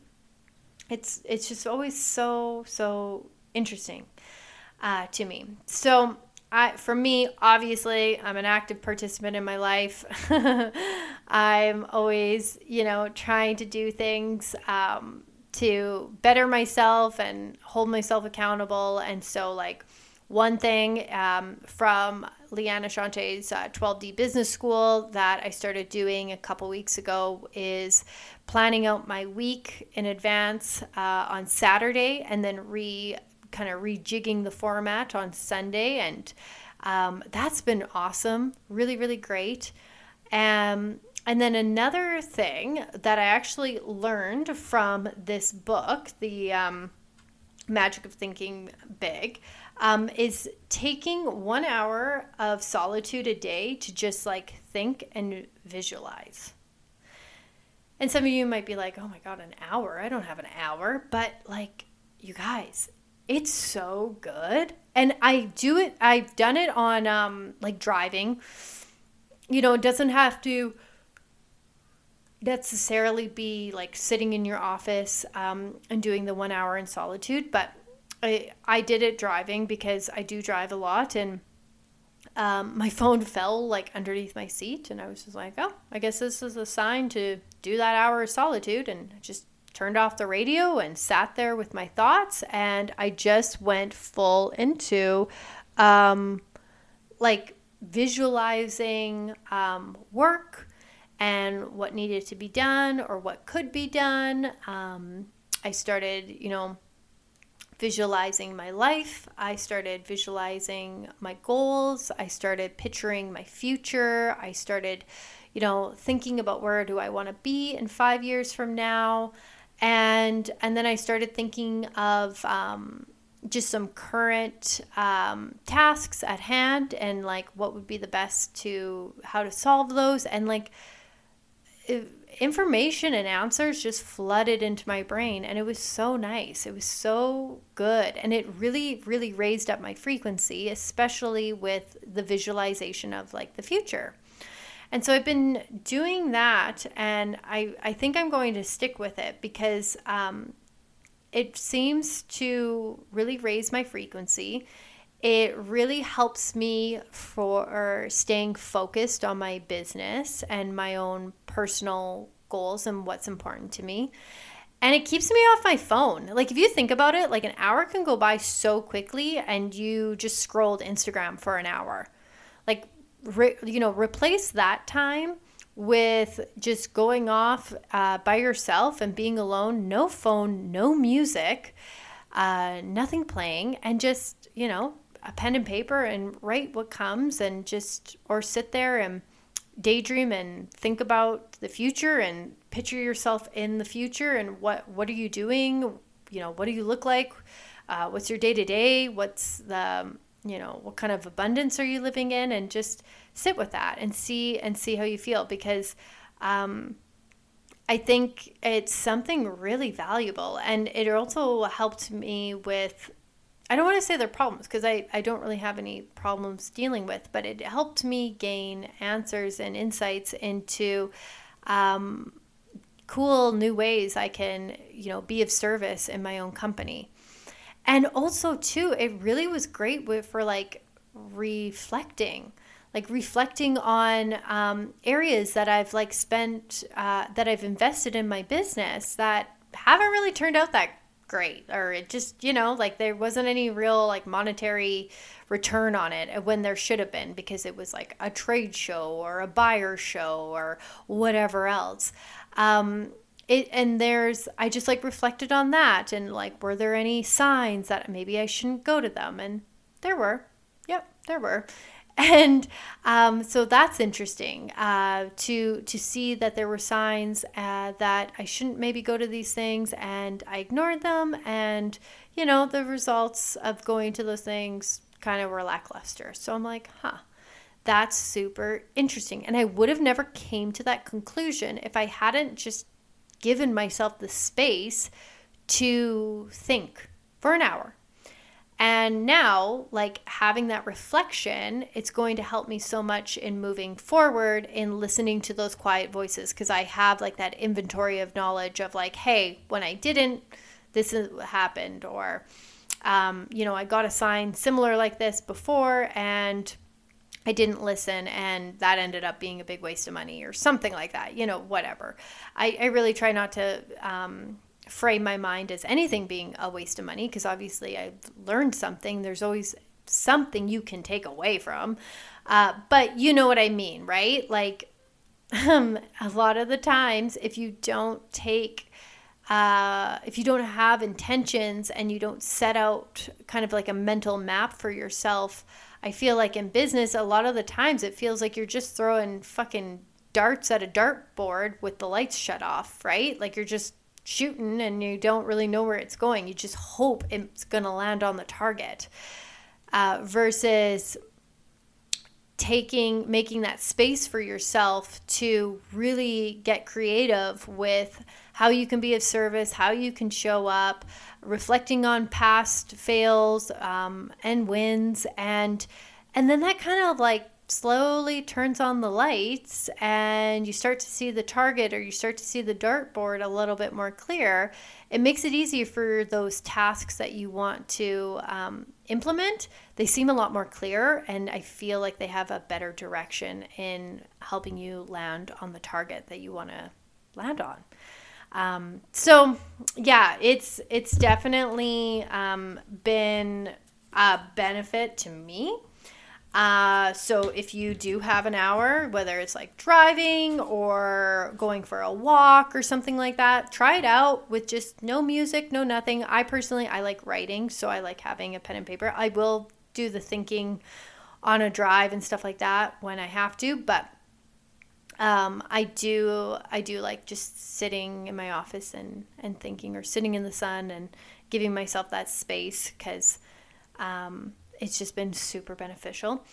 It's it's just always so so interesting uh, to me. So I, for me, obviously, I'm an active participant in my life. I'm always, you know, trying to do things um, to better myself and hold myself accountable. And so, like, one thing um, from Liana Shanti's uh, 12D Business School that I started doing a couple weeks ago is planning out my week in advance uh, on Saturday and then re kind of rejigging the format on Sunday. And um, that's been awesome. Really, really great. Um, and then another thing that I actually learned from this book, the um, Magic of Thinking Big um, is taking one hour of solitude a day to just like think and visualize. And some of you might be like, oh my God, an hour? I don't have an hour. But like, you guys, it's so good. And I do it, I've done it on um, like driving. You know, it doesn't have to necessarily be like sitting in your office um, and doing the one hour in solitude, but I I did it driving because I do drive a lot and um, my phone fell like underneath my seat and I was just like, oh, I guess this is a sign to do that hour of solitude and I just turned off the radio and sat there with my thoughts and I just went full into um, like visualizing um, work and what needed to be done or what could be done. Um, I started, you know, visualizing my life. I started visualizing my goals. I started picturing my future. I started, you know, thinking about where do I want to be in five years from now. And, and then I started thinking of um, just some current um, tasks at hand and like what would be the best to how to solve those and like information and answers just flooded into my brain and it was so nice. It was so good and it really really raised up my frequency especially with the visualization of like the future. And so i've been doing that and i i think i'm going to stick with it because um, it seems to really raise my frequency it really helps me for staying focused on my business and my own personal goals and what's important to me. And it keeps me off my phone. Like, if you think about it, like an hour can go by so quickly and you just scrolled Instagram for an hour. Like, re- you know, replace that time with just going off uh, by yourself and being alone, no phone, no music, uh, nothing playing, and just, you know, a pen and paper and write what comes and just or sit there and daydream and think about the future and picture yourself in the future and what what are you doing? You know what do you look like? Uh, what's your day to day what's the you know what kind of abundance are you living in? And just sit with that and see and see how you feel because um, I think it's something really valuable. And it also helped me with I don't want to say they're problems because I, I don't really have any problems dealing with, but it helped me gain answers and insights into um, cool new ways I can, you know, be of service in my own company. And also, too, it really was great with, for like reflecting like reflecting on um, areas that I've like spent uh, that I've invested in my business that haven't really turned out that great or it just you know like there wasn't any real like monetary return on it when there should have been because it was like a trade show or a buyer show or whatever else. Um it and there's i just like reflected on that and like were there any signs that maybe i shouldn't go to them? And there were. Yep there were and um, so that's interesting uh, to to see that there were signs uh, that I shouldn't maybe go to these things, and I ignored them, and you know the results of going to those things kind of were lackluster. So I'm like, huh, that's super interesting, and I would have never came to that conclusion if I hadn't just given myself the space to think for an hour and now, like having that reflection, it's going to help me so much in moving forward in listening to those quiet voices because I have like that inventory of knowledge of like, hey, when I didn't, this is what happened. Or, um, you know, I got a sign similar like this before and I didn't listen and that ended up being a big waste of money or something like that, you know, whatever. I, I really try not to. Um, frame my mind as anything being a waste of money because obviously I've learned something. There's always something you can take away from. Uh, but you know what I mean, right? Like um, a lot of the times, if you don't take, uh, if you don't have intentions and you don't set out kind of like a mental map for yourself, I feel like in business, a lot of the times it feels like you're just throwing fucking darts at a dartboard with the lights shut off, right? Like you're just shooting and you don't really know where it's going. You just hope it's going to land on the target uh, versus taking making that space for yourself to really get creative with how you can be of service how you can show up reflecting on past fails um, and wins and and then that kind of like slowly turns on the lights and you start to see the target or you start to see the dartboard a little bit more clear, it makes it easier for those tasks that you want to um, implement. They seem a lot more clear, and I feel like they have a better direction in helping you land on the target that you want to land on. Um, so yeah, it's it's definitely um, been a benefit to me uh, so if you do have an hour, whether it's like driving or going for a walk or something like that, try it out with just no music, no nothing. I personally I like writing, so I like having a pen and paper. I will do the thinking on a drive and stuff like that when I have to, but um, I do I do like just sitting in my office and and thinking or sitting in the sun and giving myself that space because um, it's just been super beneficial.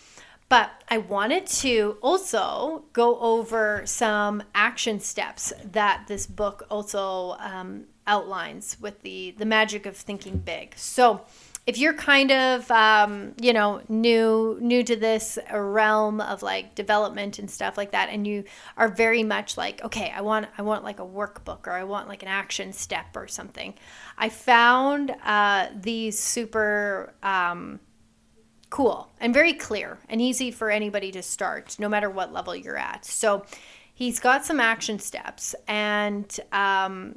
But I wanted to also go over some action steps that this book also um, outlines with the the magic of thinking big. So if you're kind of um, you know new new to this realm of like development and stuff like that and you are very much like okay i want i want like a workbook or i want like an action step or something i found uh, these super um, cool and very clear and easy for anybody to start no matter what level you're at so he's got some action steps and um,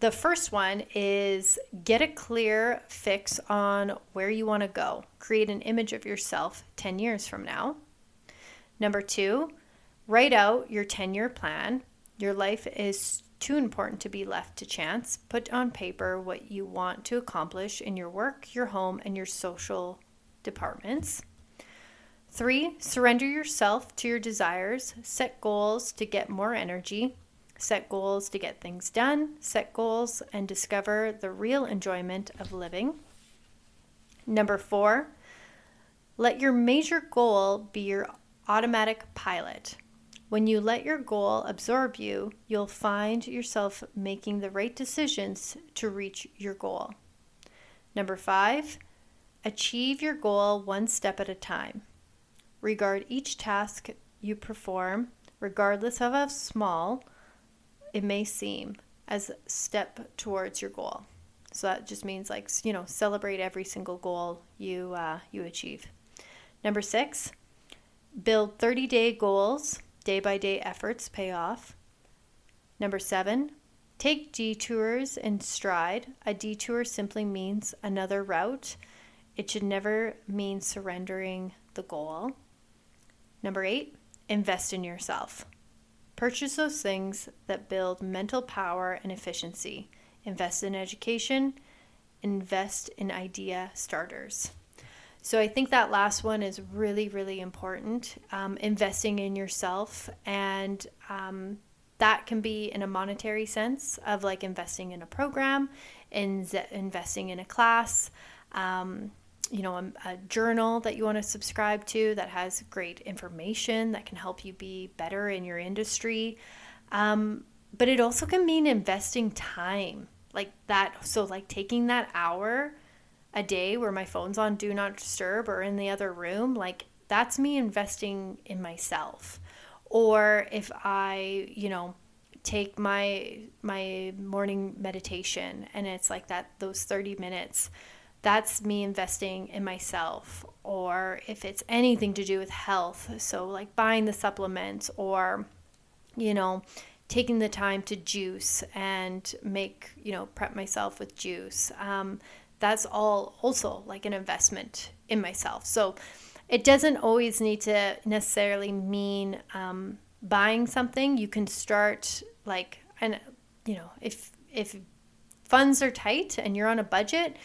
the first one is get a clear fix on where you want to go. Create an image of yourself 10 years from now. Number two, write out your 10 year plan. Your life is too important to be left to chance. Put on paper what you want to accomplish in your work, your home, and your social departments. Three, surrender yourself to your desires. Set goals to get more energy. Set goals to get things done, set goals and discover the real enjoyment of living. Number four, let your major goal be your automatic pilot. When you let your goal absorb you, you'll find yourself making the right decisions to reach your goal. Number five, achieve your goal one step at a time. Regard each task you perform, regardless of how small, it may seem as a step towards your goal. So that just means like you know celebrate every single goal you uh, you achieve. Number six, build 30 day goals. Day by day efforts pay off. Number seven, take detours in stride. A detour simply means another route. It should never mean surrendering the goal. Number eight, invest in yourself. Purchase those things that build mental power and efficiency. Invest in education, invest in idea starters. So I think that last one is really, really important. Um, investing in yourself, and um, that can be in a monetary sense of like investing in a program, in investing in a class. Um, you know, a, a, journal that you want to subscribe to that has great information that can help you be better in your industry. Um, but it also can mean investing time like that. So, like taking that hour a day where my phone's on do not disturb or in the other room, like that's me investing in myself. Or if I, you know, take my my morning meditation and it's like that those 30 minutes that's me investing in myself or if it's anything to do with health so like buying the supplements or you know taking the time to juice and make you know prep myself with juice um, that's all also like an investment in myself. So it doesn't always need to necessarily mean um, buying something. You can start like and you know if if funds are tight and you're on a budget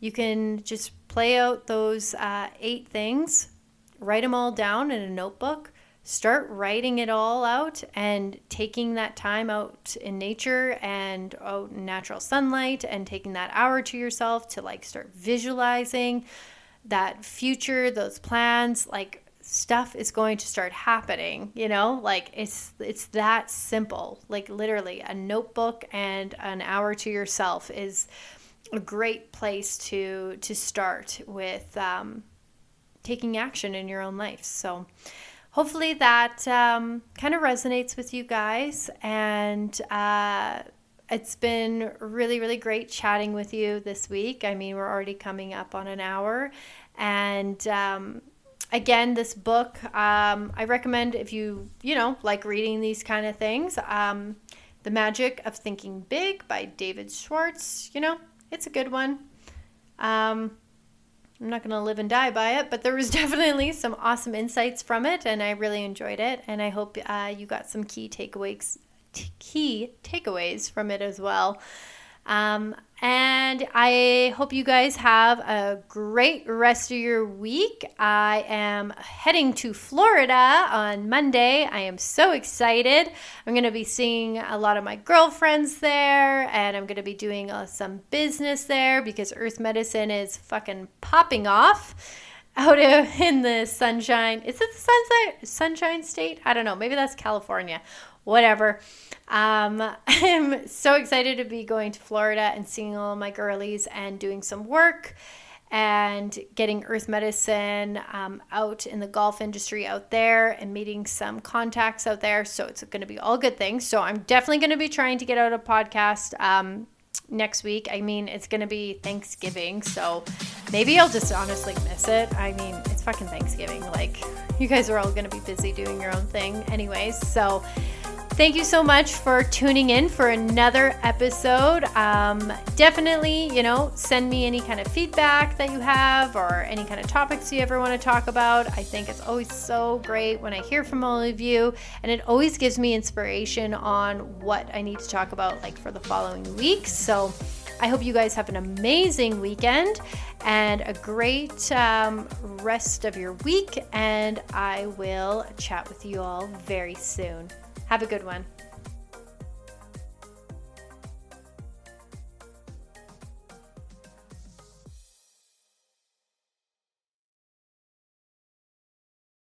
you can just play out those uh, eight things, write them all down in a notebook, start writing it all out and taking that time out in nature and out in natural sunlight and taking that hour to yourself to like start visualizing that future, those plans, like stuff is going to start happening you know? Like it's it's that simple. Like literally a notebook and an hour to yourself is a great place to to start with um, taking action in your own life. So hopefully that um, kind of resonates with you guys and. Uh, it's been really, really great chatting with you this week. I mean, we're already coming up on an hour. And um, again, this book, um, I recommend if you, you know, like reading these kind of things. Um, the Magic of Thinking Big by David Schwartz. You know, it's a good one. Um, I'm not going to live and die by it, but there was definitely some awesome insights from it, and I really enjoyed it. And I hope uh, you got some key takeaways, t- key takeaways from it as well. Um, and I hope you guys have a great rest of your week. I am heading to Florida on Monday. I am so excited. I'm going to be seeing a lot of my girlfriends there, and I'm going to be doing uh, some business there because Earth Medicine is fucking popping off. out in the sunshine. Is it the sunshine sunshine state? I don't know. Maybe that's California. Whatever. Um, I'm so excited to be going to Florida and seeing all my girlies and doing some work and getting earth medicine um, out in the golf industry out there and meeting some contacts out there. So it's going to be all good things. So I'm definitely going to be trying to get out a podcast um, next week. I mean, it's going to be Thanksgiving. So maybe I'll just honestly miss it. I mean, it's fucking Thanksgiving. Like, you guys are all going to be busy doing your own thing, anyways. So, Thank you so much for tuning in for another episode. Um, definitely, you know, send me any kind of feedback that you have or any kind of topics you ever want to talk about. I think it's always so great when I hear from all of you, and it always gives me inspiration on what I need to talk about, like for the following week. So, I hope you guys have an amazing weekend and a great um, rest of your week. And I will chat with you all very soon. Have a good one.